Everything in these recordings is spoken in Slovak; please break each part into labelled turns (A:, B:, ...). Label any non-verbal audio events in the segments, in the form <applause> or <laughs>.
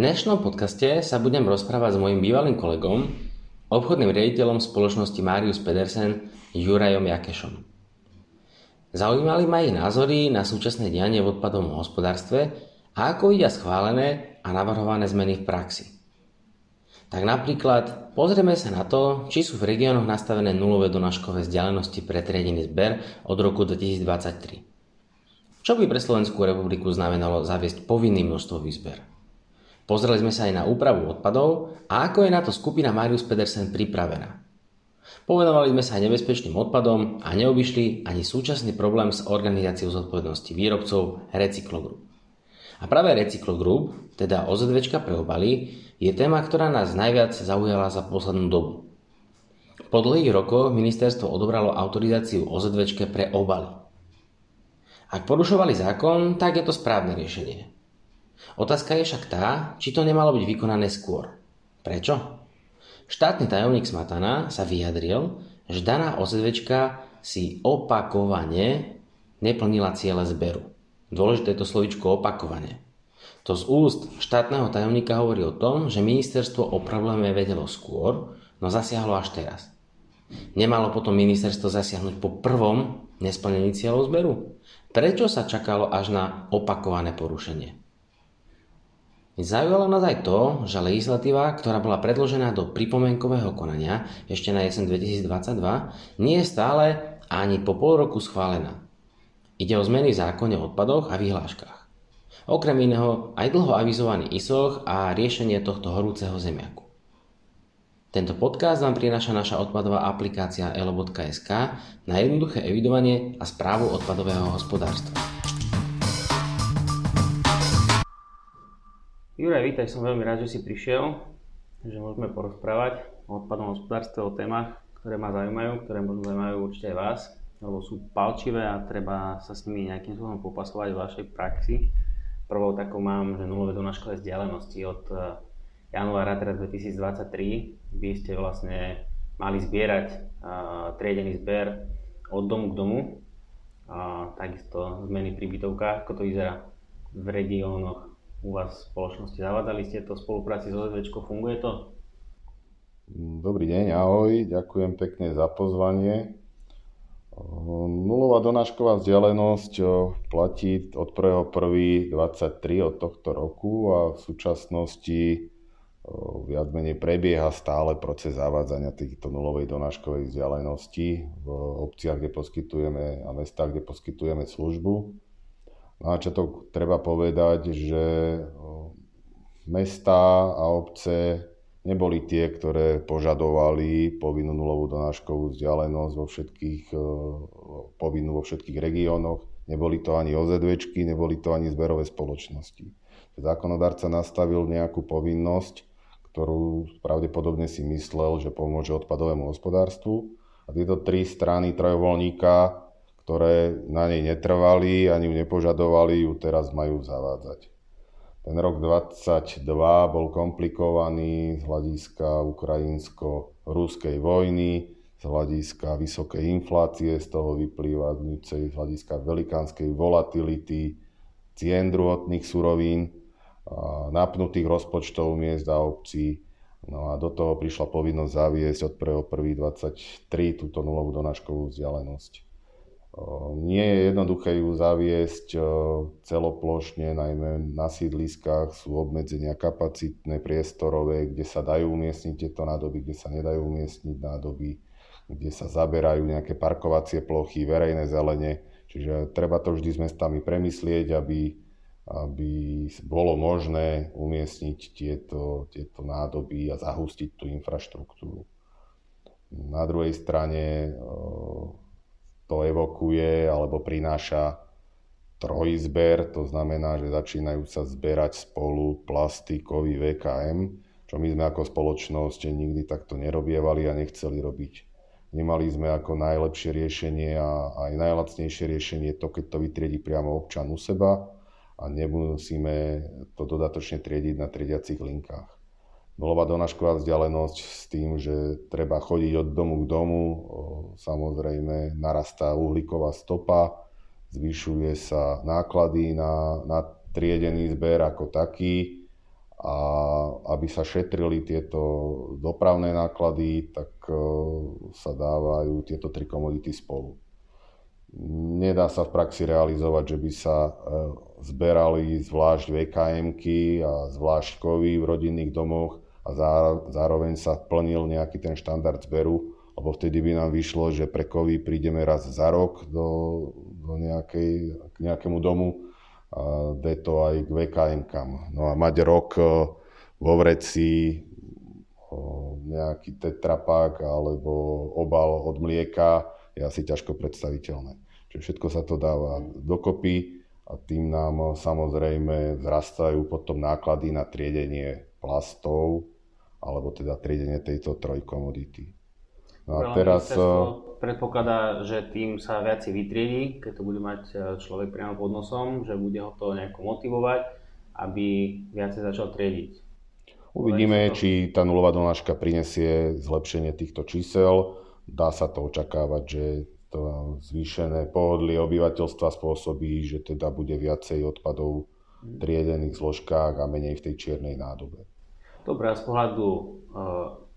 A: dnešnom podcaste sa budem rozprávať s mojim bývalým kolegom, obchodným riaditeľom spoločnosti Marius Pedersen, Jurajom Jakešom. Zaujímali ma ich názory na súčasné dianie v odpadovom hospodárstve a ako vidia schválené a navrhované zmeny v praxi. Tak napríklad pozrieme sa na to, či sú v regiónoch nastavené nulové donáškové vzdialenosti pre triedený zber od roku 2023. Čo by pre Slovenskú republiku znamenalo zaviesť povinný množstvový zber? Pozreli sme sa aj na úpravu odpadov a ako je na to skupina Marius Pedersen pripravená. Povedovali sme sa aj nebezpečným odpadom a neobyšli ani súčasný problém s organizáciou zodpovednosti výrobcov Recyclogroup. A práve Recyclogroup, teda OZVčka pre obaly, je téma, ktorá nás najviac zaujala za poslednú dobu. Po dlhých rokoch ministerstvo odobralo autorizáciu OZVčke pre obaly. Ak porušovali zákon, tak je to správne riešenie. Otázka je však tá, či to nemalo byť vykonané skôr. Prečo? Štátny tajomník Smatana sa vyjadril, že daná OZVčka si opakovane neplnila ciele zberu. Dôležité je to slovičko opakovane. To z úst štátneho tajomníka hovorí o tom, že ministerstvo o probléme vedelo skôr, no zasiahlo až teraz. Nemalo potom ministerstvo zasiahnuť po prvom nesplnení cieľov zberu? Prečo sa čakalo až na opakované porušenie? Zaujalo nás aj to, že legislatíva, ktorá bola predložená do pripomienkového konania ešte na jesen 2022, nie je stále ani po pol roku schválená. Ide o zmeny v zákone o odpadoch a vyhláškach. Okrem iného aj dlho avizovaný ISOch a riešenie tohto horúceho zemiaku. Tento podcast vám prináša naša odpadová aplikácia elo.sk na jednoduché evidovanie a správu odpadového hospodárstva. Juraj, vítaj, som veľmi rád, že si prišiel, že môžeme porozprávať o odpadnom hospodárstve, o témach, ktoré ma zaujímajú, ktoré možno zaujímajú určite aj vás, lebo sú palčivé a treba sa s nimi nejakým spôsobom popasovať v vašej praxi. Prvou takou mám, že nulové donáškové vzdialenosti od eh, januára teraz 2023 by ste vlastne mali zbierať uh, triedený zber od domu k domu. Uh, takisto zmeny pri bytovkách, ako to vyzerá v regiónoch u vás v spoločnosti? Zavádali ste to v spolupráci s OZVčkou, funguje to?
B: Dobrý deň, ahoj, ďakujem pekne za pozvanie. Nulová donášková vzdialenosť platí od 1.1.23 od tohto roku a v súčasnosti viac menej prebieha stále proces zavádzania týchto nulovej donáškovej vzdialenosti v obciach, kde poskytujeme a mestách, kde poskytujeme službu. Na začiatok treba povedať, že mesta a obce neboli tie, ktoré požadovali povinnú nulovú donáškovú vzdialenosť vo všetkých, povinnú vo všetkých regiónoch. Neboli to ani OZVčky, neboli to ani zberové spoločnosti. Zákonodárca nastavil nejakú povinnosť, ktorú pravdepodobne si myslel, že pomôže odpadovému hospodárstvu. A tieto tri strany trojovoľníka ktoré na nej netrvali ani ju nepožadovali, ju teraz majú zavádzať. Ten rok 2022 bol komplikovaný z hľadiska ukrajinsko-ruskej vojny, z hľadiska vysokej inflácie, z toho vyplýva z hľadiska velikánskej volatility cien druhotných surovín, napnutých rozpočtov miest a obcí. No a do toho prišla povinnosť zaviesť od 1.1.23 túto nulovú donáškovú vzdialenosť. Nie je jednoduché ju zaviesť celoplošne, najmä na sídliskách sú obmedzenia kapacitné, priestorové, kde sa dajú umiestniť tieto nádoby, kde sa nedajú umiestniť nádoby, kde sa zaberajú nejaké parkovacie plochy, verejné zelene. Čiže treba to vždy s mestami premyslieť, aby, aby bolo možné umiestniť tieto, tieto nádoby a zahustiť tú infraštruktúru. Na druhej strane to evokuje alebo prináša trojizber, to znamená, že začínajú sa zberať spolu plastikový VKM, čo my sme ako spoločnosť nikdy takto nerobievali a nechceli robiť. Nemali sme ako najlepšie riešenie a aj najlacnejšie riešenie to, keď to vytriedi priamo občan u seba a nemusíme to dodatočne triediť na triediacich linkách nulová donášková vzdialenosť s tým, že treba chodiť od domu k domu. Samozrejme narastá uhlíková stopa, zvyšuje sa náklady na, na triedený zber ako taký a aby sa šetrili tieto dopravné náklady, tak sa dávajú tieto tri komodity spolu. Nedá sa v praxi realizovať, že by sa e, zberali zvlášť vkm a zvlášť kovy v rodinných domoch a zároveň sa plnil nejaký ten štandard zberu, lebo vtedy by nám vyšlo, že pre kovy prídeme raz za rok do, do nejakej, k nejakému domu a to aj k VKM-kam. No a mať rok e, vo vreci nejaký tetrapak alebo obal od mlieka je asi ťažko predstaviteľné. Čiže všetko sa to dáva dokopy a tým nám samozrejme vzrastajú potom náklady na triedenie plastov alebo teda triedenie tejto trojkomodity.
C: No a teraz... E, predpokladá, že tým sa viac vytriedí, keď to bude mať e, človek priamo pod nosom, že bude ho to nejako motivovať, aby viacej začal triediť.
B: Uvidíme, či tá nulová donáška prinesie zlepšenie týchto čísel. Dá sa to očakávať, že to zvýšené pohodlie obyvateľstva spôsobí, že teda bude viacej odpadov v triedených zložkách a menej v tej čiernej nádobe.
C: Dobre, a z pohľadu e,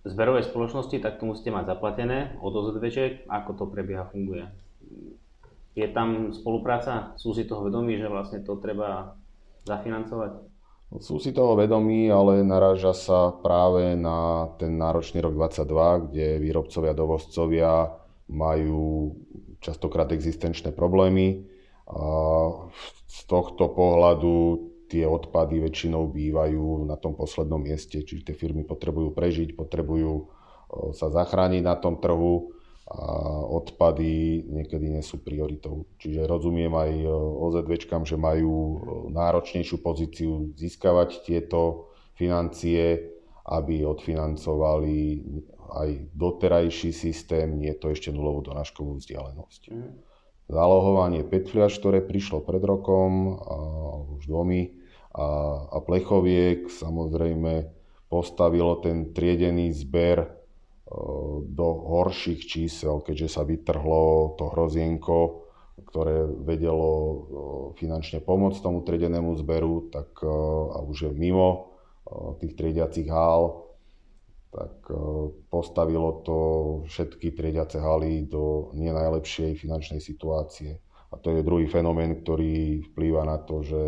C: zberovej spoločnosti, tak to musíte mať zaplatené od OZVček, ako to prebieha, funguje. Je tam spolupráca? Sú si toho vedomí, že vlastne to treba zafinancovať?
B: Sú si toho vedomí, ale naráža sa práve na ten náročný rok 22, kde výrobcovia, dovozcovia majú častokrát existenčné problémy. A z tohto pohľadu tie odpady väčšinou bývajú na tom poslednom mieste, čiže tie firmy potrebujú prežiť, potrebujú sa zachrániť na tom trhu a odpady niekedy nie sú prioritou. Čiže rozumiem aj OZVčkám, že majú náročnejšiu pozíciu získavať tieto financie, aby odfinancovali aj doterajší systém, nie je to ešte nulovú donáškovú vzdialenosť. Mm. Zálohovanie PET ktoré prišlo pred rokom, alebo už dvomi, a, a plechoviek samozrejme postavilo ten triedený zber e, do horších čísel, keďže sa vytrhlo to hrozienko, ktoré vedelo e, finančne pomôcť tomu triedenému zberu, tak e, a už je mimo tých triediacich hál, tak postavilo to všetky triediace haly do nenajlepšej finančnej situácie. A to je druhý fenomén, ktorý vplýva na to, že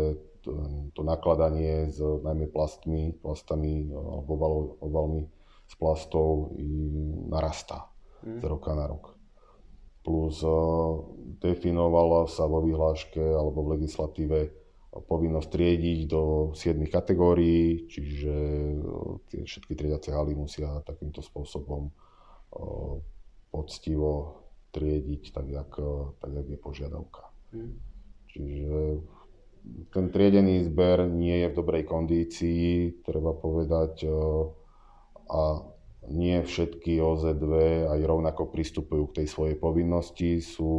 B: to, nakladanie s najmä plastmi, plastami alebo obalmi z plastov narastá mm. z roka na rok. Plus uh, definovala sa vo vyhláške alebo v legislatíve povinnosť triediť do 7 kategórií, čiže tie všetky triediace haly musia takýmto spôsobom uh, poctivo triediť, tak jak, tak jak je požiadavka. Mm. Čiže ten triedený zber nie je v dobrej kondícii, treba povedať, a nie všetky OZV aj rovnako pristupujú k tej svojej povinnosti. Sú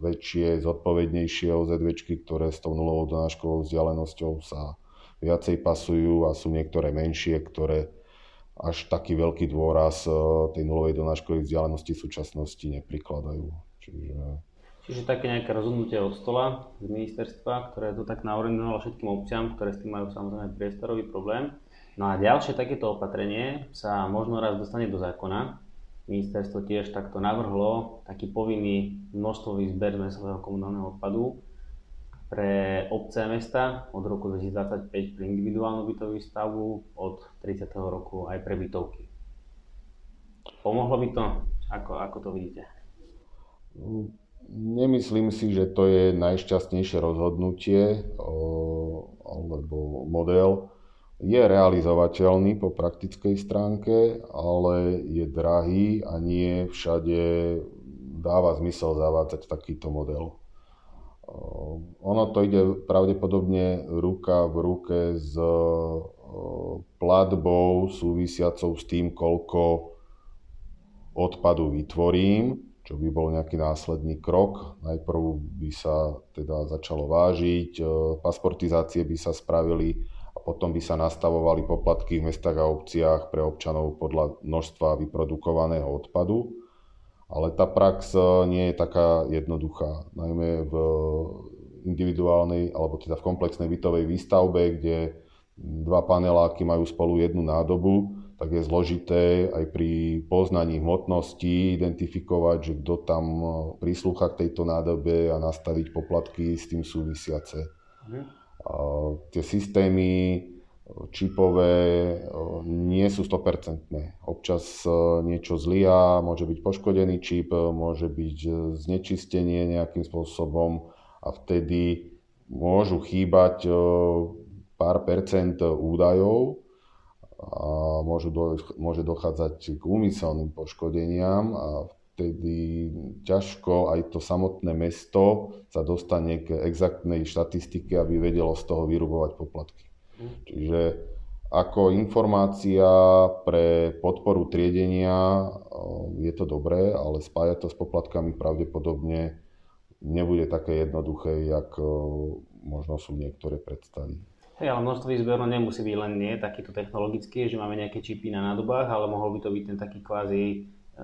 B: väčšie, zodpovednejšie OZVčky, ktoré s tou nulovou donáškovou vzdialenosťou sa viacej pasujú a sú niektoré menšie, ktoré až taký veľký dôraz tej nulovej donáškovej vzdialenosti v súčasnosti neprikladajú. Čiže
C: Čiže také nejaké rozhodnutie od stola z ministerstva, ktoré to tak naorientovalo všetkým obciam, ktoré s tým majú samozrejme priestorový problém. No a ďalšie takéto opatrenie sa možno raz dostane do zákona. Ministerstvo tiež takto navrhlo taký povinný množstvový zber zmesového komunálneho odpadu pre obce a mesta od roku 2025 pre individuálnu bytovú stavu, od 30. roku aj pre bytovky. Pomohlo by to? Ako, ako to vidíte?
B: Nemyslím si, že to je najšťastnejšie rozhodnutie alebo model. Je realizovateľný po praktickej stránke, ale je drahý a nie všade dáva zmysel zavádzať takýto model. Ono to ide pravdepodobne ruka v ruke s platbou súvisiacou s tým, koľko odpadu vytvorím čo by bol nejaký následný krok. Najprv by sa teda začalo vážiť, e, pasportizácie by sa spravili a potom by sa nastavovali poplatky v mestách a obciach pre občanov podľa množstva vyprodukovaného odpadu. Ale tá prax e, nie je taká jednoduchá, najmä v individuálnej alebo teda v komplexnej bytovej výstavbe, kde dva paneláky majú spolu jednu nádobu, tak je zložité aj pri poznaní hmotnosti identifikovať, že kto tam prislúcha k tejto nádobe a nastaviť poplatky s tým súvisiace. Mhm. Tie systémy čipové nie sú 100%. Občas niečo zlia, môže byť poškodený čip, môže byť znečistenie nejakým spôsobom a vtedy môžu chýbať pár percent údajov a môžu do, môže dochádzať k úmyselným poškodeniam a vtedy ťažko aj to samotné mesto sa dostane k exaktnej štatistike, aby vedelo z toho vyrubovať poplatky. Čiže ako informácia pre podporu triedenia je to dobré, ale spájať to s poplatkami pravdepodobne nebude také jednoduché, jak možno sú niektoré predstavy.
C: Hej, ale množstvý zber nemusí byť len nie takýto technologický, že máme nejaké čipy na nádobách, ale mohol by to byť ten taký kvázi e,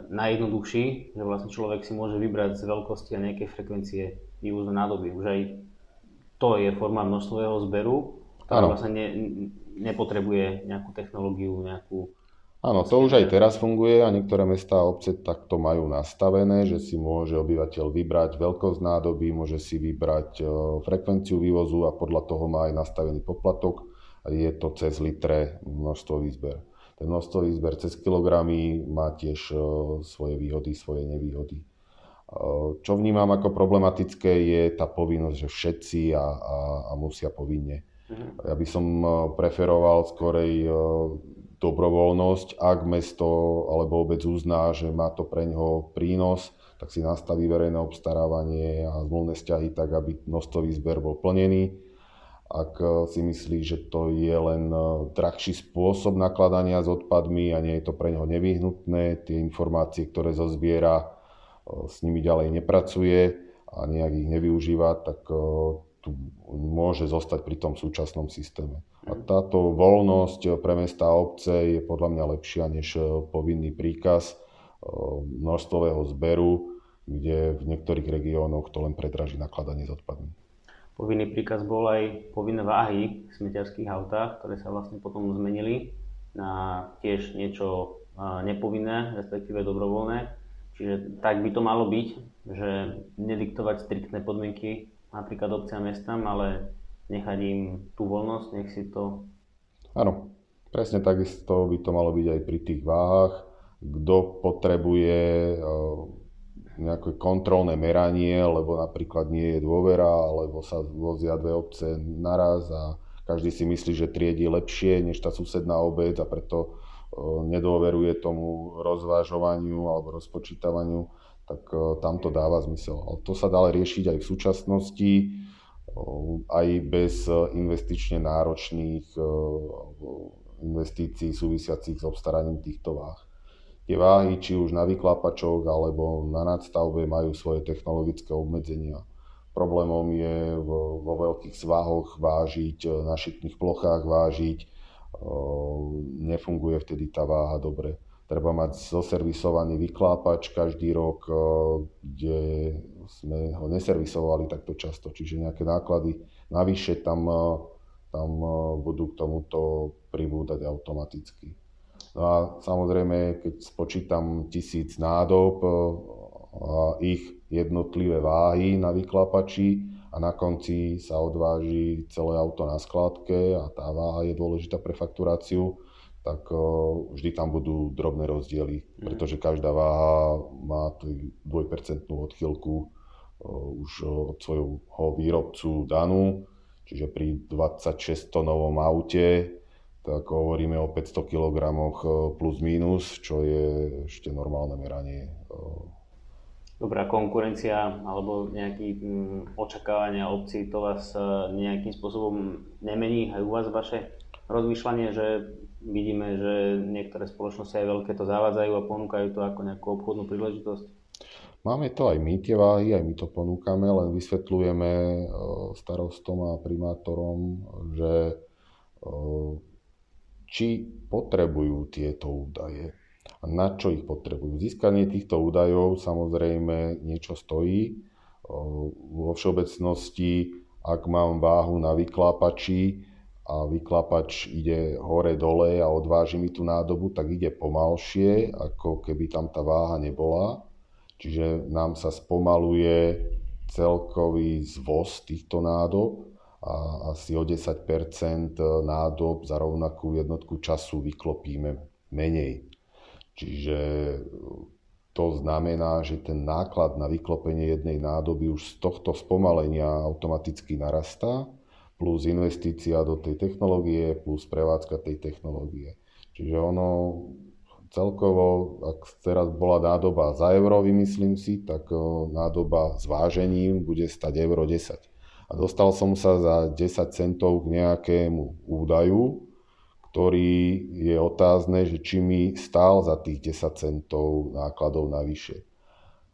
C: najjednoduchší, že vlastne človek si môže vybrať z veľkosti a nejakej frekvencie vývozu nádoby. Už aj to je forma množstvového zberu, ktorá vlastne ne, nepotrebuje nejakú technológiu, nejakú
B: Áno, to už aj teraz funguje a niektoré mestá a obce takto majú nastavené, že si môže obyvateľ vybrať veľkosť nádoby, môže si vybrať e, frekvenciu vývozu a podľa toho má aj nastavený poplatok je to cez litre množstvo výzber. Ten množstvo výzber cez kilogramy má tiež e, svoje výhody, svoje nevýhody. E, čo vnímam ako problematické je tá povinnosť, že všetci a, a, a musia povinne. Mhm. Ja by som preferoval skorej dobrovoľnosť. Ak mesto alebo obec uzná, že má to pre ňoho prínos, tak si nastaví verejné obstarávanie a zmluvné vzťahy tak, aby množstový zber bol plnený. Ak eh, si myslí, že to je len eh, drahší spôsob nakladania s odpadmi a nie je to pre neho nevyhnutné, tie informácie, ktoré zozbiera, eh, s nimi ďalej nepracuje a nejak ich nevyužíva, tak tu môže zostať pri tom súčasnom systéme. A táto voľnosť pre mesta a obce je podľa mňa lepšia než povinný príkaz množstvového zberu, kde v niektorých regiónoch to len predraží nakladanie s odpadmi.
C: Povinný príkaz bol aj povinné váhy v smeťarských autách, ktoré sa vlastne potom zmenili na tiež niečo nepovinné, respektíve dobrovoľné. Čiže tak by to malo byť, že nediktovať striktné podmienky napríklad obce a mestám, ale nechať im tú voľnosť, nech si to...
B: Áno, presne takisto by to malo byť aj pri tých váhach. Kto potrebuje nejaké kontrolné meranie, lebo napríklad nie je dôvera, alebo sa vozia dve obce naraz a každý si myslí, že triedi lepšie než tá susedná obec a preto nedôveruje tomu rozvážovaniu alebo rozpočítavaniu, tak tam to dáva zmysel. Ale to sa dá riešiť aj v súčasnosti aj bez investične náročných e, investícií súvisiacich s obstaraním týchto váh. Tie váhy, či už na vyklápačoch alebo na nadstavbe, majú svoje technologické obmedzenia. Problémom je vo, veľkých svahoch vážiť, na šitných plochách vážiť, e, nefunguje vtedy tá váha dobre treba mať zoservisovaný vyklápač každý rok, eh, kde sme ho neservisovali takto často, čiže nejaké náklady navyše tam, eh, tam eh, budú k tomuto pribúdať automaticky. No a samozrejme, keď spočítam tisíc nádob a ich jednotlivé váhy na vyklápači a na konci sa odváži celé auto na skladke a tá váha je dôležitá pre fakturáciu, tak vždy tam budú drobné rozdiely, mhm. pretože každá váha má 2% odchylku už od svojho výrobcu danú, čiže pri 26 tonovom aute tak hovoríme o 500 kg plus minus, čo je ešte normálne meranie.
C: Dobrá konkurencia alebo nejaké mm, očakávania obcí, to vás nejakým spôsobom nemení aj u vás vaše rozmýšľanie, že vidíme, že niektoré spoločnosti aj veľké to zavádzajú a ponúkajú to ako nejakú obchodnú príležitosť?
B: Máme to aj my, tie váhy, aj my to ponúkame, len vysvetľujeme e, starostom a primátorom, že e, či potrebujú tieto údaje a na čo ich potrebujú. Získanie týchto údajov samozrejme niečo stojí. E, vo všeobecnosti, ak mám váhu na vyklápači, a vyklapač ide hore-dole a odváži mi tú nádobu, tak ide pomalšie, ako keby tam tá váha nebola. Čiže nám sa spomaluje celkový zvoz týchto nádob a asi o 10% nádob za rovnakú jednotku času vyklopíme menej. Čiže to znamená, že ten náklad na vyklopenie jednej nádoby už z tohto spomalenia automaticky narastá plus investícia do tej technológie, plus prevádzka tej technológie. Čiže ono celkovo, ak teraz bola nádoba za euro, vymyslím si, tak nádoba s vážením bude stať euro 10. A dostal som sa za 10 centov k nejakému údaju, ktorý je otázne, že či mi stál za tých 10 centov nákladov navyše.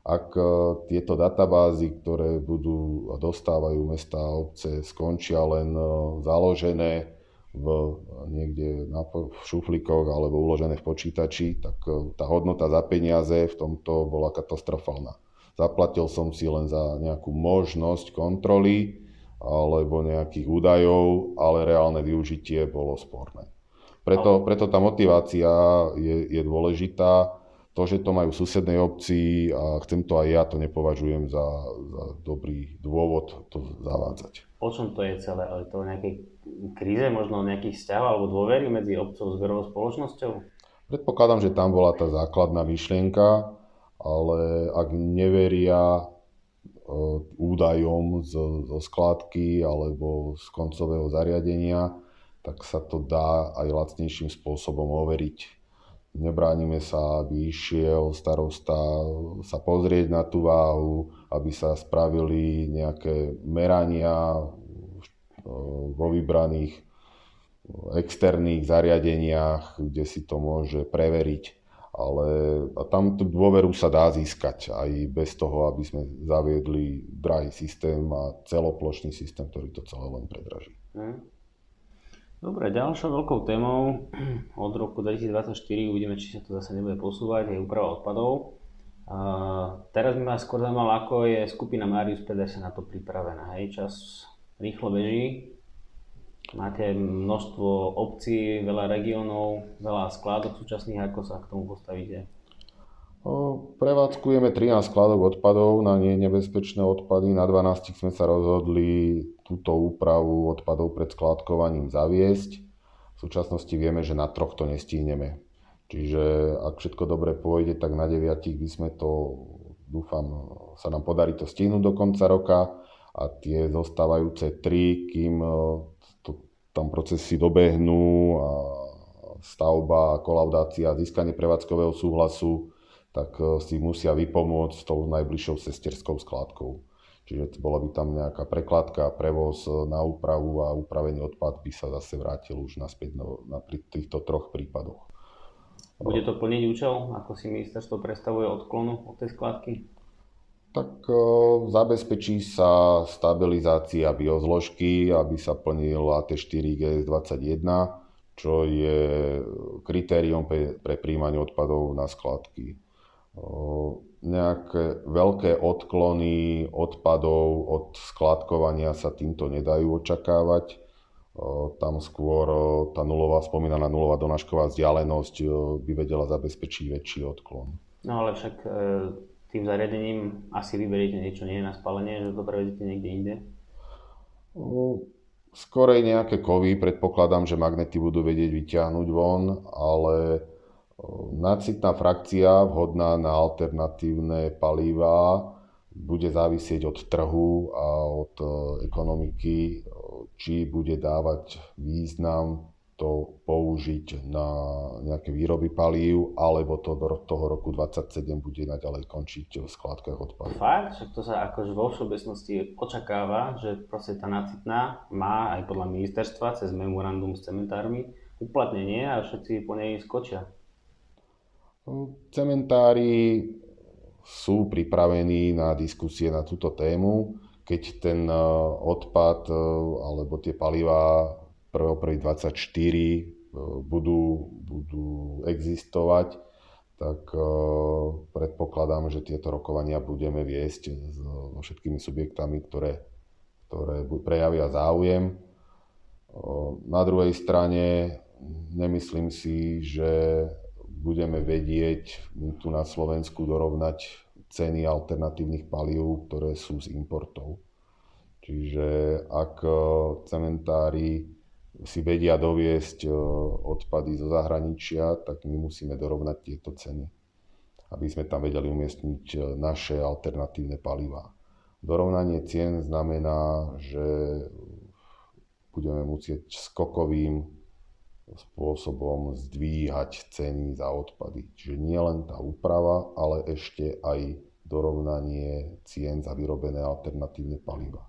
B: Ak e, tieto databázy, ktoré budú a dostávajú mesta a obce, skončia len e, založené v, niekde na, v šuflíkoch alebo uložené v počítači, tak e, tá hodnota za peniaze v tomto bola katastrofálna. Zaplatil som si len za nejakú možnosť kontroly alebo nejakých údajov, ale reálne využitie bolo sporné. Preto, preto tá motivácia je, je dôležitá to, že to majú v susednej obci a chcem to aj ja, to nepovažujem za, za dobrý dôvod to zavádzať.
C: O čom to je celé? Ale to o nejakej kríze, možno nejakých vzťahov alebo dôvery medzi obcov a zberovou spoločnosťou?
B: Predpokladám, že tam bola tá základná myšlienka, ale ak neveria e, údajom z, zo skládky alebo z koncového zariadenia, tak sa to dá aj lacnejším spôsobom overiť Nebránime sa, aby išiel starosta sa pozrieť na tú váhu, aby sa spravili nejaké merania vo vybraných externých zariadeniach, kde si to môže preveriť. Ale a tam tú dôveru sa dá získať aj bez toho, aby sme zaviedli drahý systém a celoplošný systém, ktorý to celé len predraží. Hmm.
C: Dobre, ďalšou veľkou témou <clears throat> od roku 2024, uvidíme, či sa to zase nebude posúvať, je úprava odpadov. A teraz by ma skôr zaujímalo, ako je skupina Marius Pedersen na to pripravená. Hej, čas rýchlo beží, máte množstvo obcí, veľa regiónov, veľa skládok súčasných, ako sa k tomu postavíte?
B: Prevádzkujeme 13 skladok odpadov na nebezpečné odpady. Na 12 sme sa rozhodli túto úpravu odpadov pred skládkovaním zaviesť. V súčasnosti vieme, že na troch to nestihneme. Čiže ak všetko dobre pôjde, tak na 9 by sme to, dúfam, sa nám podarí to stihnúť do konca roka a tie zostávajúce tri, kým e, to, tam procesy dobehnú a stavba, kolaudácia, získanie prevádzkového súhlasu, tak e, si musia vypomôcť s tou najbližšou sesterskou skládkou. Čiže bola by tam nejaká prekladka, prevoz e, na úpravu a upravený odpad by sa zase vrátil už naspäť na, na pri týchto troch prípadoch.
C: Bude to plniť účel, ako si ministerstvo predstavuje odklonu od tej skladky?
B: Tak e, zabezpečí sa stabilizácia biozložky, aby sa plnil AT4GS21, čo je kritérium pre, pre príjmanie odpadov na skladky nejaké veľké odklony odpadov od skladkovania sa týmto nedajú očakávať. Tam skôr tá nulová, spomínaná nulová donášková vzdialenosť by vedela zabezpečiť väčší odklon.
C: No ale však e, tým zariadením asi vyberiete niečo nie na spalenie, že to prevedete niekde inde?
B: Skorej nejaké kovy, predpokladám, že magnety budú vedieť vyťahnuť von, ale Nacitná frakcia vhodná na alternatívne palíva bude závisieť od trhu a od e, ekonomiky, či bude dávať význam to použiť na nejaké výroby palív, alebo to do toho roku 2027 bude naďalej končiť v skladkách odpadov.
C: Fakt? Však to sa akože vo všeobecnosti očakáva, že proste tá nacitná má aj podľa ministerstva cez memorandum s cementármi uplatnenie a všetci po nej skočia.
B: Cementári sú pripravení na diskusie na túto tému, keď ten e, odpad e, alebo tie palivá 1.1.24 e, budú, budú existovať, tak predpokladám, že tieto rokovania budeme viesť so všetkými subjektami, ktoré, ktoré prejavia záujem. Na druhej strane nemyslím si, že budeme vedieť tu na Slovensku dorovnať ceny alternatívnych palív, ktoré sú z importov. Čiže ak cementári si vedia doviesť odpady zo zahraničia, tak my musíme dorovnať tieto ceny, aby sme tam vedeli umiestniť naše alternatívne palivá. Dorovnanie cien znamená, že budeme musieť skokovým spôsobom zdvíhať ceny za odpady. Čiže nie len tá úprava, ale ešte aj dorovnanie cien za vyrobené alternatívne paliva.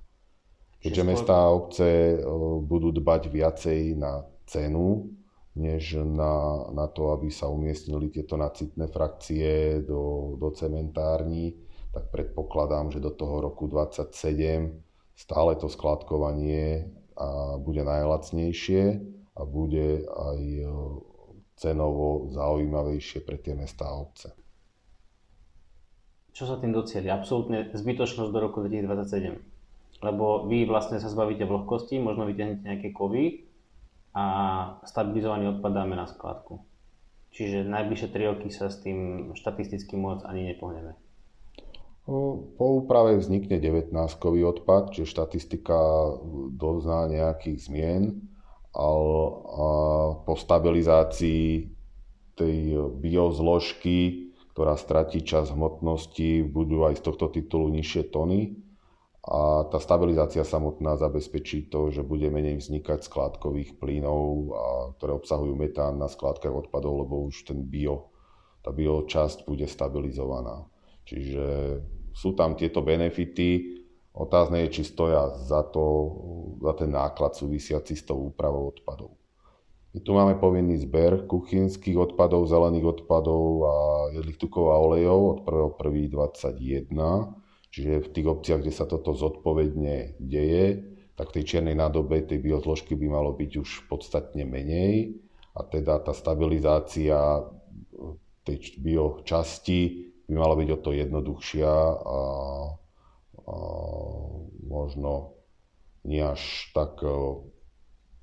B: Keďže mestá a obce budú dbať viacej na cenu, než na, na to, aby sa umiestnili tieto nacitné frakcie do, do cementární, tak predpokladám, že do toho roku 2027 stále to skladkovanie a bude najlacnejšie a bude aj e, cenovo zaujímavejšie pre tie mestá a obce.
C: Čo sa tým docieli? Absolútne zbytočnosť do roku 2027. Lebo vy vlastne sa zbavíte vlhkosti, možno vytiahnete nejaké kovy a stabilizovaný odpad dáme na skladku. Čiže najbližšie 3 roky sa s tým štatisticky moc ani nepohneme.
B: Po úprave vznikne 19-kový odpad, čiže štatistika dozná nejakých zmien po stabilizácii tej biozložky, ktorá stratí čas hmotnosti, budú aj z tohto titulu nižšie tony a tá stabilizácia samotná zabezpečí to, že bude menej vznikať skládkových plynov, a, ktoré obsahujú metán na skládkach odpadov, lebo už ten bio, tá biočasť bude stabilizovaná. Čiže sú tam tieto benefity. Otázne je, či stoja za, to, za ten náklad súvisiaci s tou úpravou odpadov. My tu máme povinný zber kuchynských odpadov, zelených odpadov a jedlých tukov a olejov od 1.1.21. Čiže v tých obciach, kde sa toto zodpovedne deje, tak v tej čiernej nádobe tej biozložky by malo byť už podstatne menej a teda tá stabilizácia tej biočasti by mala byť o to jednoduchšia a, možno nie až tak e,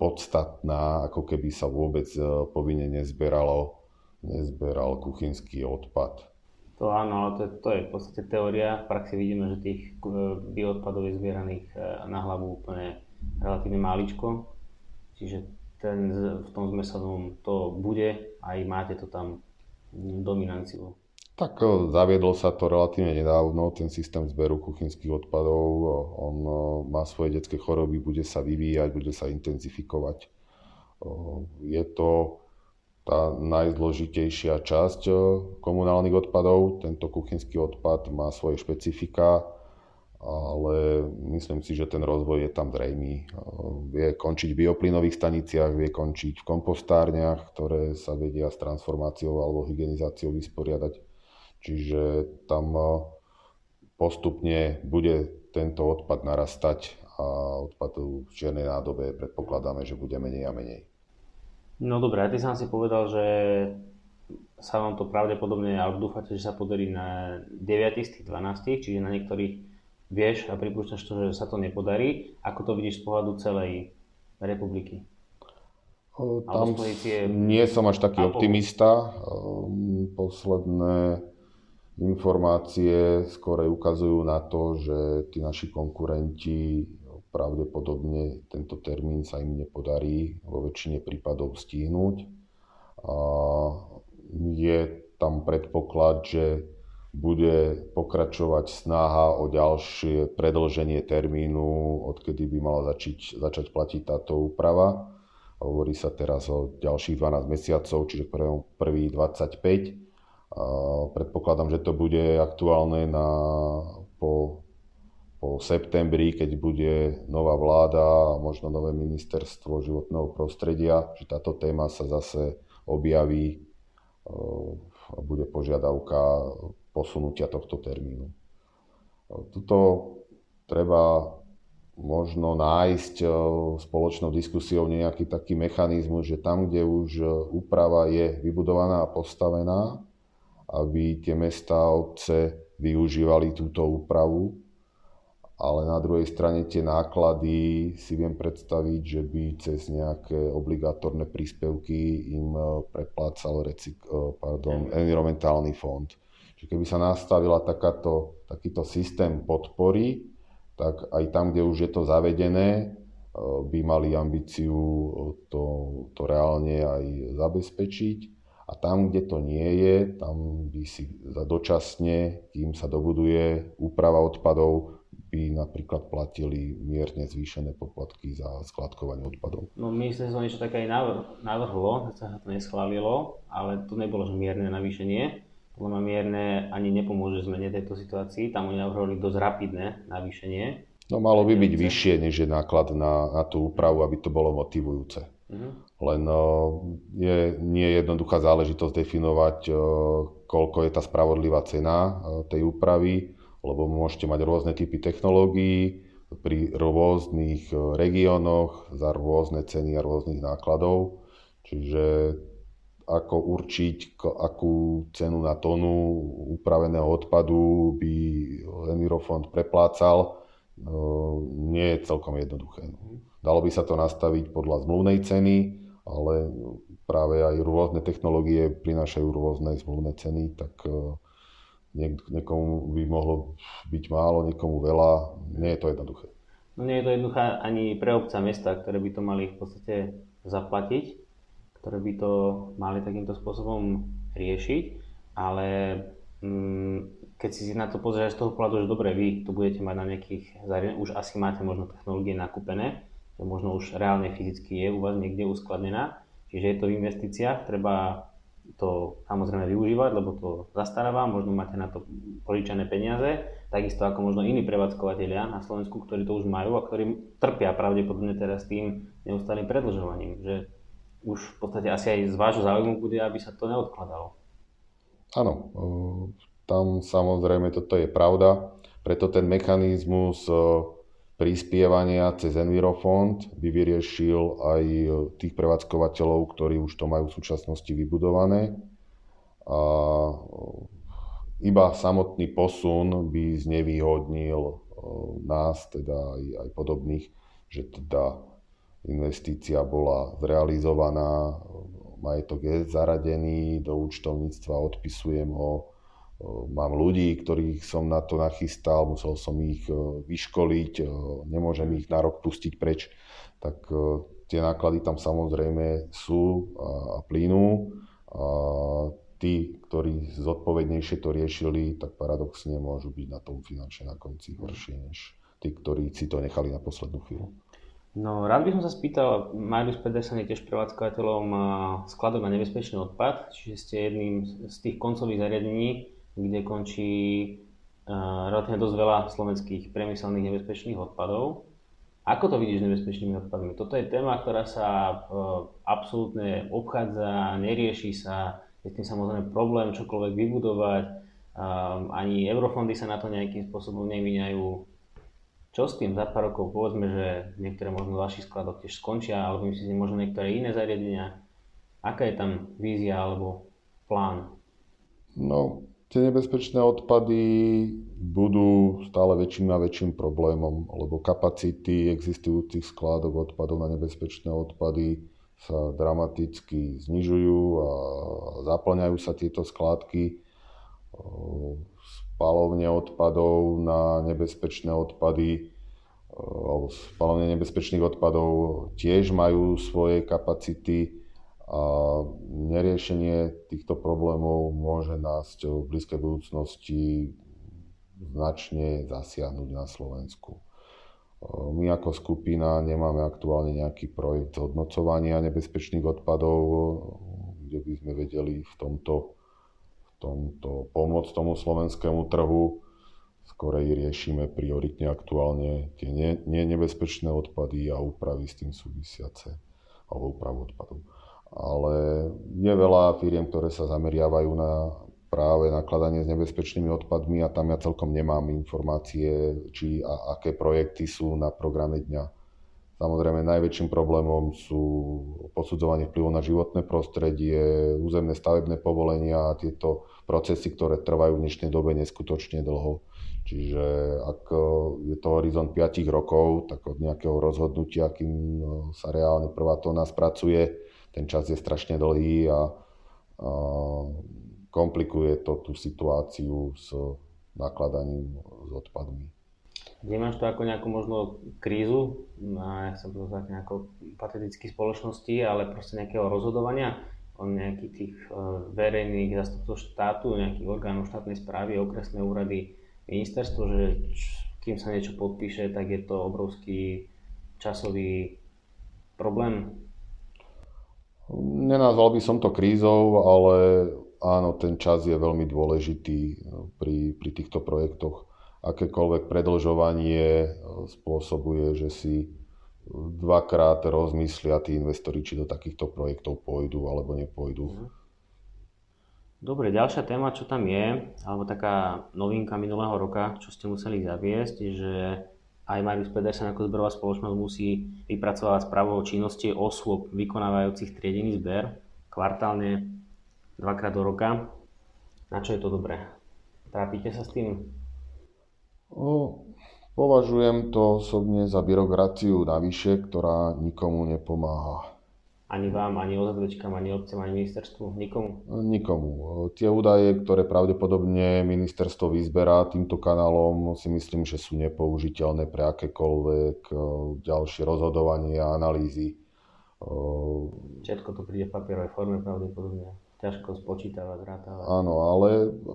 B: podstatná, ako keby sa vôbec e, povinne nezberalo, nezberal kuchynský odpad.
C: To áno, ale to, to je v podstate teória. V praxi vidíme, že tých e, bioodpadov je zbieraných na hlavu úplne relatívne máličko. Čiže ten, v tom zmesanom to bude, aj máte to tam dominanciu.
B: Tak e, zaviedol sa to relatívne nedávno, ten systém zberu kuchynských odpadov. On e, má svoje detské choroby, bude sa vyvíjať, bude sa intenzifikovať. E, je to tá najzložitejšia časť komunálnych odpadov. Tento kuchynský odpad má svoje špecifika, ale myslím si, že ten rozvoj je tam zrejmý. Vie končiť v bioplynových staniciach, vie končiť v kompostárniach, ktoré sa vedia s transformáciou alebo hygienizáciou vysporiadať Čiže tam eh, postupne bude tento odpad narastať a odpad v čiernej nádobe predpokladáme, že bude menej a menej.
C: No dobré, ty sám si povedal, že sa vám to pravdepodobne, alebo dúfate, že sa podarí na 9 z tých 12, čiže na niektorých vieš a pripúšťaš to, že sa to nepodarí. Ako to vidíš z pohľadu celej republiky?
B: Tam nie som až taký optimista. Posledné Informácie skôr ukazujú na to, že tí naši konkurenti pravdepodobne tento termín sa im nepodarí vo väčšine prípadov stihnúť. A je tam predpoklad, že bude pokračovať snaha o ďalšie predlženie termínu, odkedy by mala začať, začať platiť táto úprava. Hovorí sa teraz o ďalších 12 mesiacov, čiže 1.25. Predpokladám, že to bude aktuálne na, po, po septembri, keď bude nová vláda a možno nové ministerstvo životného prostredia, že táto téma sa zase objaví a bude požiadavka posunutia tohto termínu. Tuto treba možno nájsť spoločnou diskusiou nejaký taký mechanizmus, že tam, kde už úprava je vybudovaná a postavená, aby tie mesta a obce využívali túto úpravu ale na druhej strane tie náklady si viem predstaviť, že by cez nejaké obligátorné príspevky im e, preplácal recyk- e, pardon, environmentálny fond. Čiže keby sa nastavila takáto, takýto systém podpory, tak aj tam, kde už je to zavedené, e, by mali ambíciu to, to reálne aj zabezpečiť. A tam, kde to nie je, tam by si dočasne, kým sa dobuduje úprava odpadov, by napríklad platili mierne zvýšené poplatky za skladkovanie odpadov.
C: No ministerstvo niečo také aj navrhlo, sa to neschválilo, ale to nebolo že mierne navýšenie. Podľa mňa mierne ani nepomôže zmene tejto situácii. Tam oni navrhovali dosť rapidné navýšenie.
B: No malo by byť vyššie, než je náklad na, na tú úpravu, aby to bolo motivujúce. Uh-huh. Len je nie je jednoduchá záležitosť definovať, koľko je tá spravodlivá cena tej úpravy lebo môžete mať rôzne typy technológií pri rôznych regiónoch za rôzne ceny a rôznych nákladov. Čiže ako určiť, akú cenu na tonu upraveného odpadu by Envirofond preplácal, nie je celkom jednoduché. Dalo by sa to nastaviť podľa zmluvnej ceny, ale práve aj rôzne technológie prinášajú rôzne zmluvné ceny, tak e, Niek- niekomu by mohlo byť málo, niekomu veľa. Nie je to jednoduché.
C: No nie je to jednoduché ani pre obca mesta, ktoré by to mali v podstate zaplatiť, ktoré by to mali takýmto spôsobom riešiť, ale mm, keď si na to pozrieš z toho pohľadu, že dobre, vy tu budete mať na nejakých zariadeniach, už asi máte možno technológie nakúpené, že možno už reálne fyzicky je u vás niekde uskladnená, čiže je to v investíciách, treba to samozrejme využívať, lebo to zastaráva, možno máte na to požičané peniaze, takisto ako možno iní prevádzkovateľia na Slovensku, ktorí to už majú a ktorí trpia pravdepodobne teraz tým neustálým predlžovaním, že už v podstate asi aj z vášho záujmu bude, aby sa to neodkladalo.
B: Áno, tam samozrejme toto je pravda, preto ten mechanizmus prispievania cez Envirofond by vyriešil aj e, tých prevádzkovateľov, ktorí už to majú v súčasnosti vybudované. A e, iba samotný posun by znevýhodnil e, nás, teda aj, aj podobných, že teda investícia bola zrealizovaná, majetok je zaradený do účtovníctva, odpisujem ho, mám ľudí, ktorých som na to nachystal, musel som ich vyškoliť, nemôžem ich na rok pustiť preč, tak tie náklady tam samozrejme sú a plynú. A tí, ktorí zodpovednejšie to riešili, tak paradoxne môžu byť na tom finančne na konci horšie než tí, ktorí si to nechali na poslednú chvíľu.
C: No, rád by som sa spýtal, Marius Pedersen je tiež prevádzkovateľom skladok na nebezpečný odpad, čiže ste jedným z tých koncových zariadení, kde končí uh, relatívne dosť veľa slovenských priemyselných nebezpečných odpadov. Ako to vidíš s nebezpečnými odpadmi? Toto je téma, ktorá sa uh, absolútne obchádza, nerieši sa, je tým samozrejme problém čokoľvek vybudovať, um, ani eurofondy sa na to nejakým spôsobom nemíňajú. Čo s tým za pár rokov? Povedzme, že niektoré možno vašich skladok tiež skončia, alebo myslíte možno niektoré iné zariadenia. Aká je tam vízia alebo plán?
B: No, Tie nebezpečné odpady budú stále väčším a väčším problémom, lebo kapacity existujúcich skládok odpadov na nebezpečné odpady sa dramaticky znižujú a zaplňajú sa tieto skládky. Spalovne odpadov na nebezpečné odpady alebo spalovne nebezpečných odpadov tiež majú svoje kapacity a neriešenie týchto problémov môže nás v blízkej budúcnosti značne zasiahnuť na Slovensku. My ako skupina nemáme aktuálne nejaký projekt zhodnocovania nebezpečných odpadov, kde by sme vedeli v tomto, v tomto pomôcť tomu slovenskému trhu. Skorej riešime prioritne aktuálne tie nebezpečné odpady a úpravy s tým súvisiace, alebo úpravu odpadov ale je veľa firiem, ktoré sa zameriavajú na práve nakladanie s nebezpečnými odpadmi a tam ja celkom nemám informácie, či a aké projekty sú na programe dňa. Samozrejme, najväčším problémom sú posudzovanie vplyvu na životné prostredie, územné stavebné povolenia a tieto procesy, ktoré trvajú v dnešnej dobe neskutočne dlho. Čiže ak je to horizont 5 rokov, tak od nejakého rozhodnutia, kým sa reálne prvá tóna spracuje, ten čas je strašne dlhý a, a komplikuje to tú situáciu s nakladaním s odpadmi.
C: Vnímaš to ako nejakú možno krízu, ja sa to tak nejako patetických spoločností, ale proste nejakého rozhodovania o nejakých tých e, verejných zastupcov štátu, nejakých orgánov štátnej správy, okresné úrady, ministerstvo, že kým sa niečo podpíše, tak je to obrovský časový problém?
B: Nenazval by som to krízou, ale áno, ten čas je veľmi dôležitý pri, pri týchto projektoch akékoľvek predlžovanie e, spôsobuje, že si dvakrát rozmyslia tí investori, či do takýchto projektov pôjdu alebo nepôjdu. Mhm.
C: Dobre, ďalšia téma, čo tam je, alebo taká novinka minulého roka, čo ste museli zaviesť, že aj Marius Pedersen ako zberová spoločnosť musí vypracovať správu o činnosti osôb vykonávajúcich triedený zber kvartálne dvakrát do roka. Na čo je to dobré? Trápite sa s tým?
B: No, považujem to osobne za byrokraciu navyše, ktorá nikomu nepomáha.
C: Ani vám, ani OZVčkám, ani obcem, ani ministerstvu? Nikomu?
B: Nikomu. Tie údaje, ktoré pravdepodobne ministerstvo vyzberá týmto kanálom, si myslím, že sú nepoužiteľné pre akékoľvek e, ďalšie rozhodovanie a analýzy.
C: E, Všetko to príde v papierovej forme pravdepodobne ťažko spočítavať, zrátavať.
B: Áno, ale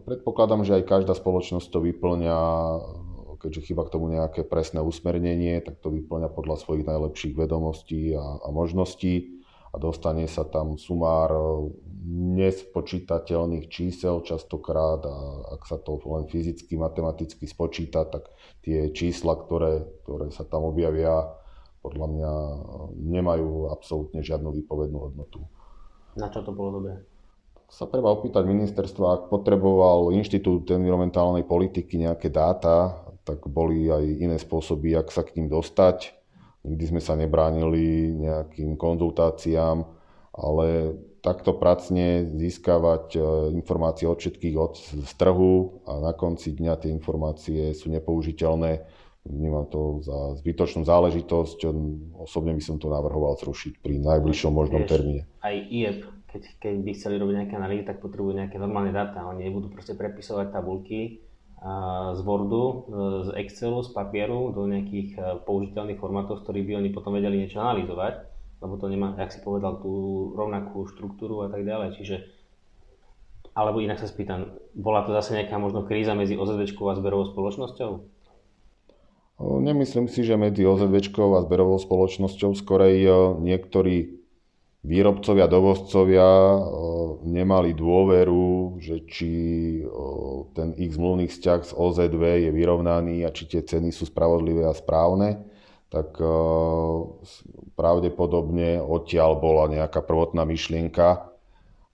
B: predpokladám, že aj každá spoločnosť to vyplňa, keďže chyba k tomu nejaké presné usmernenie, tak to vyplňa podľa svojich najlepších vedomostí a, a možností a dostane sa tam sumár nespočítateľných čísel častokrát a ak sa to len fyzicky, matematicky spočíta, tak tie čísla, ktoré, ktoré sa tam objavia, podľa mňa nemajú absolútne žiadnu výpovednú hodnotu.
C: Na čo to bolo dobré?
B: sa treba opýtať ministerstva, ak potreboval Inštitút environmentálnej politiky nejaké dáta, tak boli aj iné spôsoby, ak sa k ním dostať. Nikdy sme sa nebránili nejakým konzultáciám, ale takto pracne získavať e, informácie od všetkých od z trhu a na konci dňa tie informácie sú nepoužiteľné. Vnímam to za zbytočnú záležitosť. Osobne by som to navrhoval zrušiť pri najbližšom možnom termíne.
C: Aj IEP keď, keď by chceli robiť nejaké analýzy, tak potrebujú nejaké normálne dáta. Oni nebudú proste prepisovať tabulky z Wordu, e, z Excelu, z papieru do nejakých e, použiteľných formátov, z ktorých by oni potom vedeli niečo analyzovať, lebo to nemá, jak si povedal, tú rovnakú štruktúru a tak ďalej. Čiže alebo inak sa spýtam, bola to zase nejaká možno kríza medzi OZV a zberovou spoločnosťou?
B: Nemyslím si, že medzi OZV a zberovou spoločnosťou skorej e, niektorí výrobcovia, dovozcovia nemali dôveru, že či ten ich zmluvný vzťah z OZV je vyrovnaný a či tie ceny sú spravodlivé a správne, tak pravdepodobne odtiaľ bola nejaká prvotná myšlienka,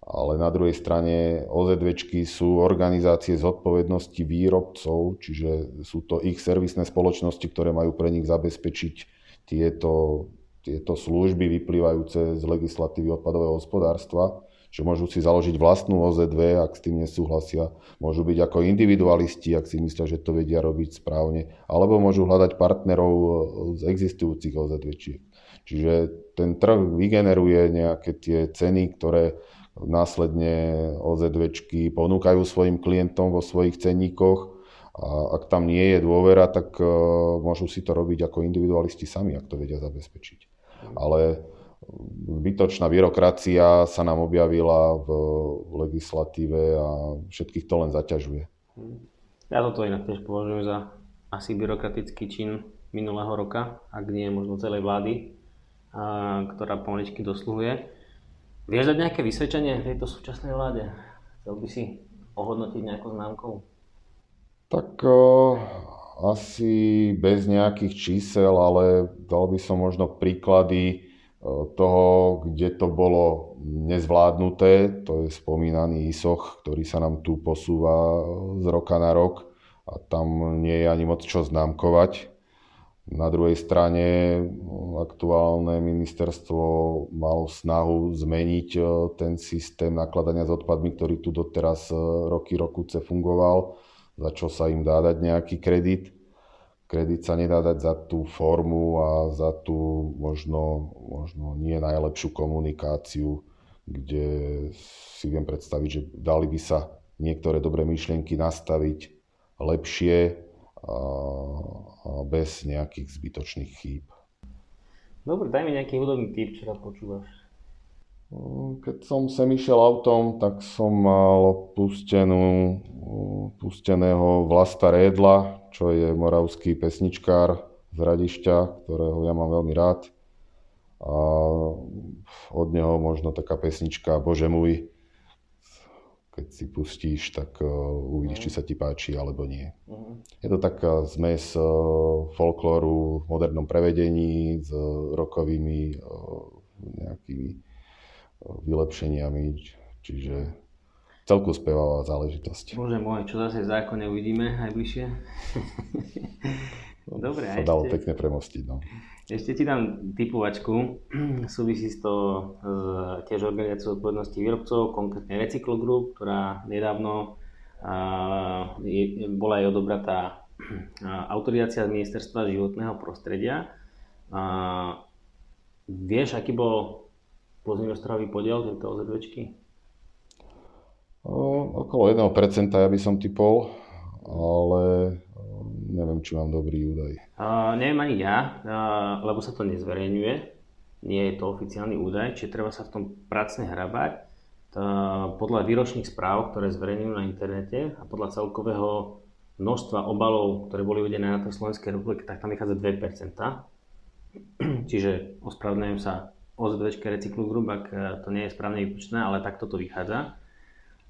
B: ale na druhej strane OZVčky sú organizácie zodpovednosti výrobcov, čiže sú to ich servisné spoločnosti, ktoré majú pre nich zabezpečiť tieto tieto služby vyplývajúce z legislatívy odpadového hospodárstva, že môžu si založiť vlastnú OZV, ak s tým nesúhlasia, môžu byť ako individualisti, ak si myslia, že to vedia robiť správne, alebo môžu hľadať partnerov z existujúcich OZV. Čiže ten trh vygeneruje nejaké tie ceny, ktoré následne OZVčky ponúkajú svojim klientom vo svojich cenníkoch. A ak tam nie je dôvera, tak uh, môžu si to robiť ako individualisti sami, ak to vedia zabezpečiť ale zbytočná byrokracia sa nám objavila v legislatíve a všetkých to len zaťažuje.
C: Ja toto inak tiež považujem za asi byrokratický čin minulého roka, ak nie možno celej vlády, a, ktorá pomaličky dosluhuje. Vieš dať nejaké vysvedčenie tejto súčasnej vláde? Chcel by si ohodnotiť nejakou známkou?
B: Tak asi bez nejakých čísel, ale dal by som možno príklady e, toho, kde to bolo nezvládnuté. To je spomínaný ISOch, ktorý sa nám tu posúva z roka na rok a tam nie je ani moc čo známkovať. Na druhej strane aktuálne ministerstvo malo snahu zmeniť e, ten systém nakladania s odpadmi, ktorý tu doteraz e, roky, rokuce fungoval za čo sa im dá dať nejaký kredit. Kredit sa nedá dať za tú formu a za tú možno, možno nie najlepšiu komunikáciu, kde si viem predstaviť, že dali by sa niektoré dobré myšlienky nastaviť lepšie a, a bez nejakých zbytočných chýb.
C: Dobre, daj mi nejaký hudobný typ, čo počúvaš.
B: Keď som sem išiel autom, tak som mal pustenú, pusteného Vlasta Rédla, čo je moravský pesničkár z Radišťa, ktorého ja mám veľmi rád. A od neho možno taká pesnička Bože môj, keď si pustíš, tak uh, uvidíš, či sa ti páči alebo nie. Uh-huh. Je to taká zmes uh, folklóru v modernom prevedení s rokovými uh, nejakými vylepšeniami, čiže celku spevavá záležitosť.
C: Bože môj, čo zase v zákone uvidíme najbližšie? <laughs>
B: Dobre, sa dalo ešte... pekne premostiť. No.
C: Ešte ti dám typovačku. <clears throat> Súvisí to s tiež organizáciou odpovednosti výrobcov, konkrétne Recyclo Group, ktorá nedávno a, je, bola aj odobratá autorizácia z Ministerstva životného prostredia. A, vieš, aký bol poľnohospodársky podiel tejto OZVčky?
B: okolo 1% ja by som typol, ale neviem, či mám dobrý údaj.
C: Uh, neviem ani ja, uh, lebo sa to nezverejňuje. Nie je to oficiálny údaj, čiže treba sa v tom pracne hrabať. Uh, podľa výročných správ, ktoré zverejňujú na internete a podľa celkového množstva obalov, ktoré boli uvedené na to Slovenskej republike, tak tam vychádza 2%. Čiže ospravedlňujem sa OZV Recyklu Group, ak to nie je správne vypočtené, ale takto to vychádza.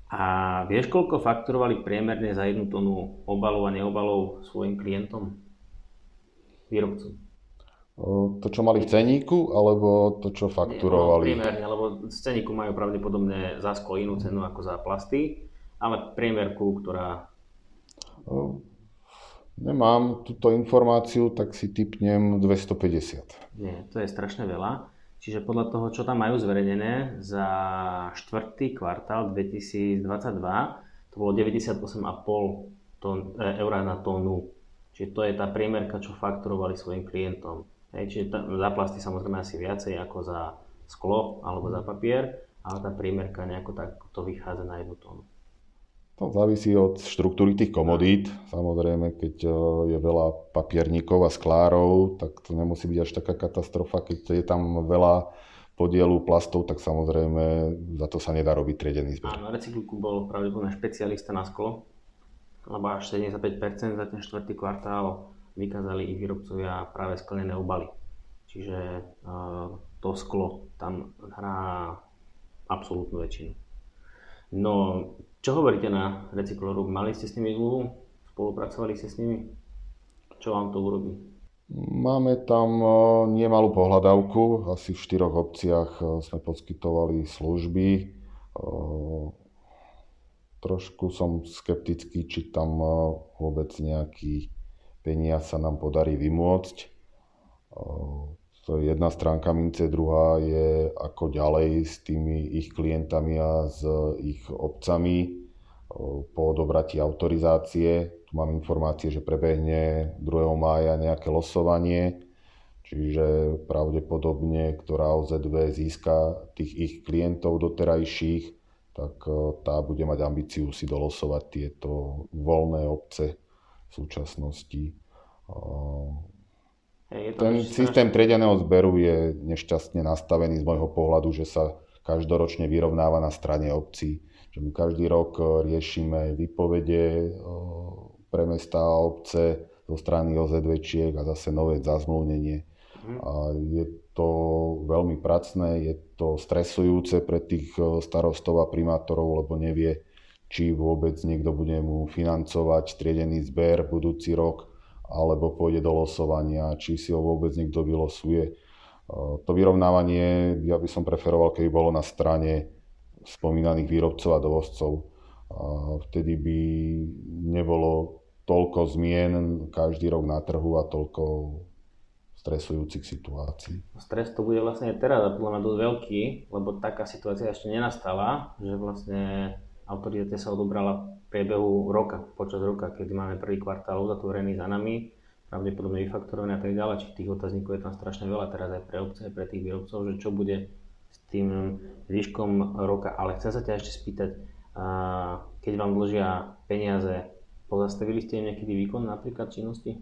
C: A vieš, koľko fakturovali priemerne za jednu tonu obalov a neobalov svojim klientom? Výrobcom.
B: To, čo mali v ceníku, alebo to, čo fakturovali?
C: Nie, no, priemerne, lebo z ceníku majú pravdepodobne za sklo inú cenu ako za plasty, ale priemerku, ktorá...
B: Nemám túto informáciu, tak si typnem 250.
C: Nie, to je strašne veľa. Čiže podľa toho, čo tam majú zverejnené za štvrtý kvartál 2022, to bolo 98,5 tón, e, eur na tónu. Čiže to je tá priemerka, čo fakturovali svojim klientom. Hej, čiže tá, za plasty samozrejme asi viacej ako za sklo alebo za papier, ale tá priemerka nejako tak to vychádza na jednu tónu.
B: To závisí od štruktúry tých komodít. Samozrejme, keď e, je veľa papierníkov a sklárov, tak to nemusí byť až taká katastrofa. Keď je tam veľa podielu plastov, tak samozrejme za to sa nedá robiť triedený zber.
C: Áno, recykliku bol pravdepodobne špecialista na sklo, lebo až 75% za ten štvrtý kvartál vykázali ich výrobcovia práve sklenené obaly. Čiže uh, to sklo tam hrá absolútnu väčšinu. No, čo hovoríte na Recykloru? Mali ste s nimi zmluvu? Spolupracovali ste s nimi? Čo vám to urobí?
B: Máme tam e, nemalú pohľadávku, asi v štyroch obciach e, sme poskytovali služby. E, trošku som skeptický, či tam vôbec nejaký peniaz sa nám podarí vymôcť. Jedna stránka mince, druhá je ako ďalej s tými ich klientami a s ich obcami po odobratí autorizácie. Tu mám informácie, že prebehne 2. mája nejaké losovanie, čiže pravdepodobne, ktorá OZV získa tých ich klientov doterajších, tak tá bude mať ambíciu si dolosovať tieto voľné obce v súčasnosti. Je Ten systém triedeného zberu je nešťastne nastavený z môjho pohľadu, že sa každoročne vyrovnáva na strane obcí. Že my každý rok e, riešime vypovede e, pre mesta a obce zo strany OZVčiek a zase nové zazmluvnenie. Mhm. A je to veľmi pracné, je to stresujúce pre tých e, starostov a primátorov, lebo nevie, či vôbec niekto bude mu financovať triedený zber budúci rok alebo pôjde do losovania, či si ho vôbec niekto vylosuje. To vyrovnávanie ja by som preferoval, keby bolo na strane spomínaných výrobcov a dovozcov. Vtedy by nebolo toľko zmien každý rok na trhu a toľko stresujúcich situácií.
C: Stres to bude vlastne teraz podľa mňa dosť veľký, lebo taká situácia ešte nenastala, že vlastne autorizácia sa odobrala v priebehu roka, počas roka, kedy máme prvý kvartál uzatvorený za nami, pravdepodobne vyfaktorované a tak ďalej, či tých otáznikov je tam strašne veľa teraz aj pre obce, aj pre tých výrobcov, že čo bude s tým výškom roka. Ale chcem sa ťa ešte spýtať, keď vám dlžia peniaze, pozastavili ste im niekedy výkon napríklad činnosti?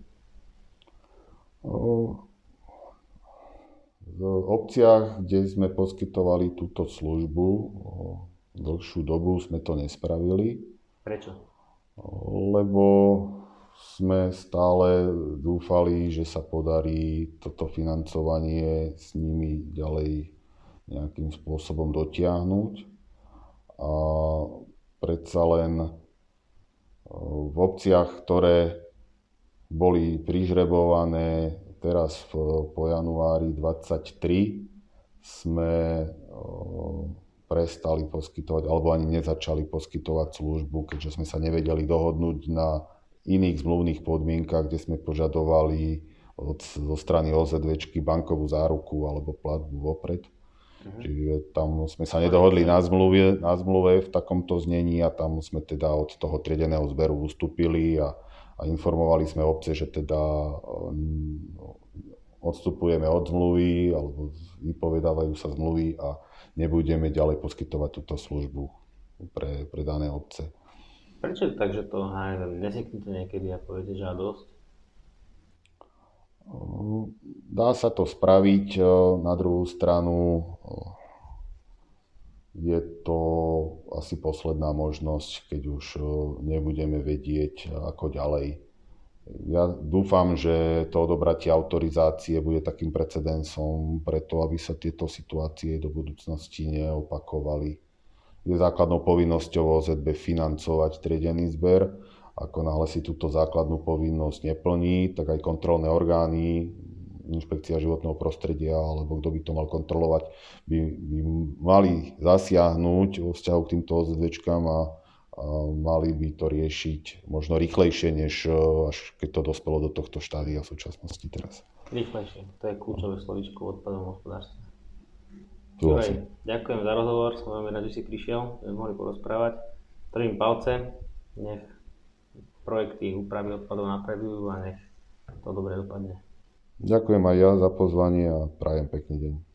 B: V obciach, kde sme poskytovali túto službu dlhšiu dobu, sme to nespravili.
C: Prečo?
B: Lebo sme stále dúfali, že sa podarí toto financovanie s nimi ďalej nejakým spôsobom dotiahnuť. A predsa len v obciach, ktoré boli prižrebované teraz po januári 23 sme prestali poskytovať, alebo ani nezačali poskytovať službu, keďže sme sa nevedeli dohodnúť na iných zmluvných podmienkach, kde sme požadovali od, zo strany OZVčky bankovú záruku alebo platbu vopred. Mhm. Čiže tam sme sa nedohodli na zmluve, na zmluve v takomto znení a tam sme teda od toho triedeného zberu ustúpili a a informovali sme obce, že teda odstupujeme od zmluvy alebo vypovedávajú sa zmluvy a nebudeme ďalej poskytovať túto službu pre, pre dané obce.
C: Prečo je tak, že to neviem, neseknete niekedy a poviete, že dosť?
B: Dá sa to spraviť. Na druhú stranu je to asi posledná možnosť, keď už nebudeme vedieť, ako ďalej. Ja dúfam, že to odobratie autorizácie bude takým precedensom preto, aby sa tieto situácie do budúcnosti neopakovali. Je základnou povinnosťou OZB financovať triedený zber. Ako náhle si túto základnú povinnosť neplní, tak aj kontrolné orgány inšpekcia životného prostredia alebo kto by to mal kontrolovať, by, by mali zasiahnuť vo vzťahu k týmto OZVčkám a, mali by to riešiť možno rýchlejšie, než e, až keď to dospelo do tohto štádia v súčasnosti teraz.
C: Rýchlejšie, to je kľúčové slovičko v odpadovom hospodárstve. Dobre, ďakujem za rozhovor, som veľmi rád, že si prišiel, že mohli porozprávať. Držím palce, nech projekty úpravy odpadov napredujú a nech to dobre dopadne.
B: Ďakujem aj ja za pozvanie a prajem pekný deň.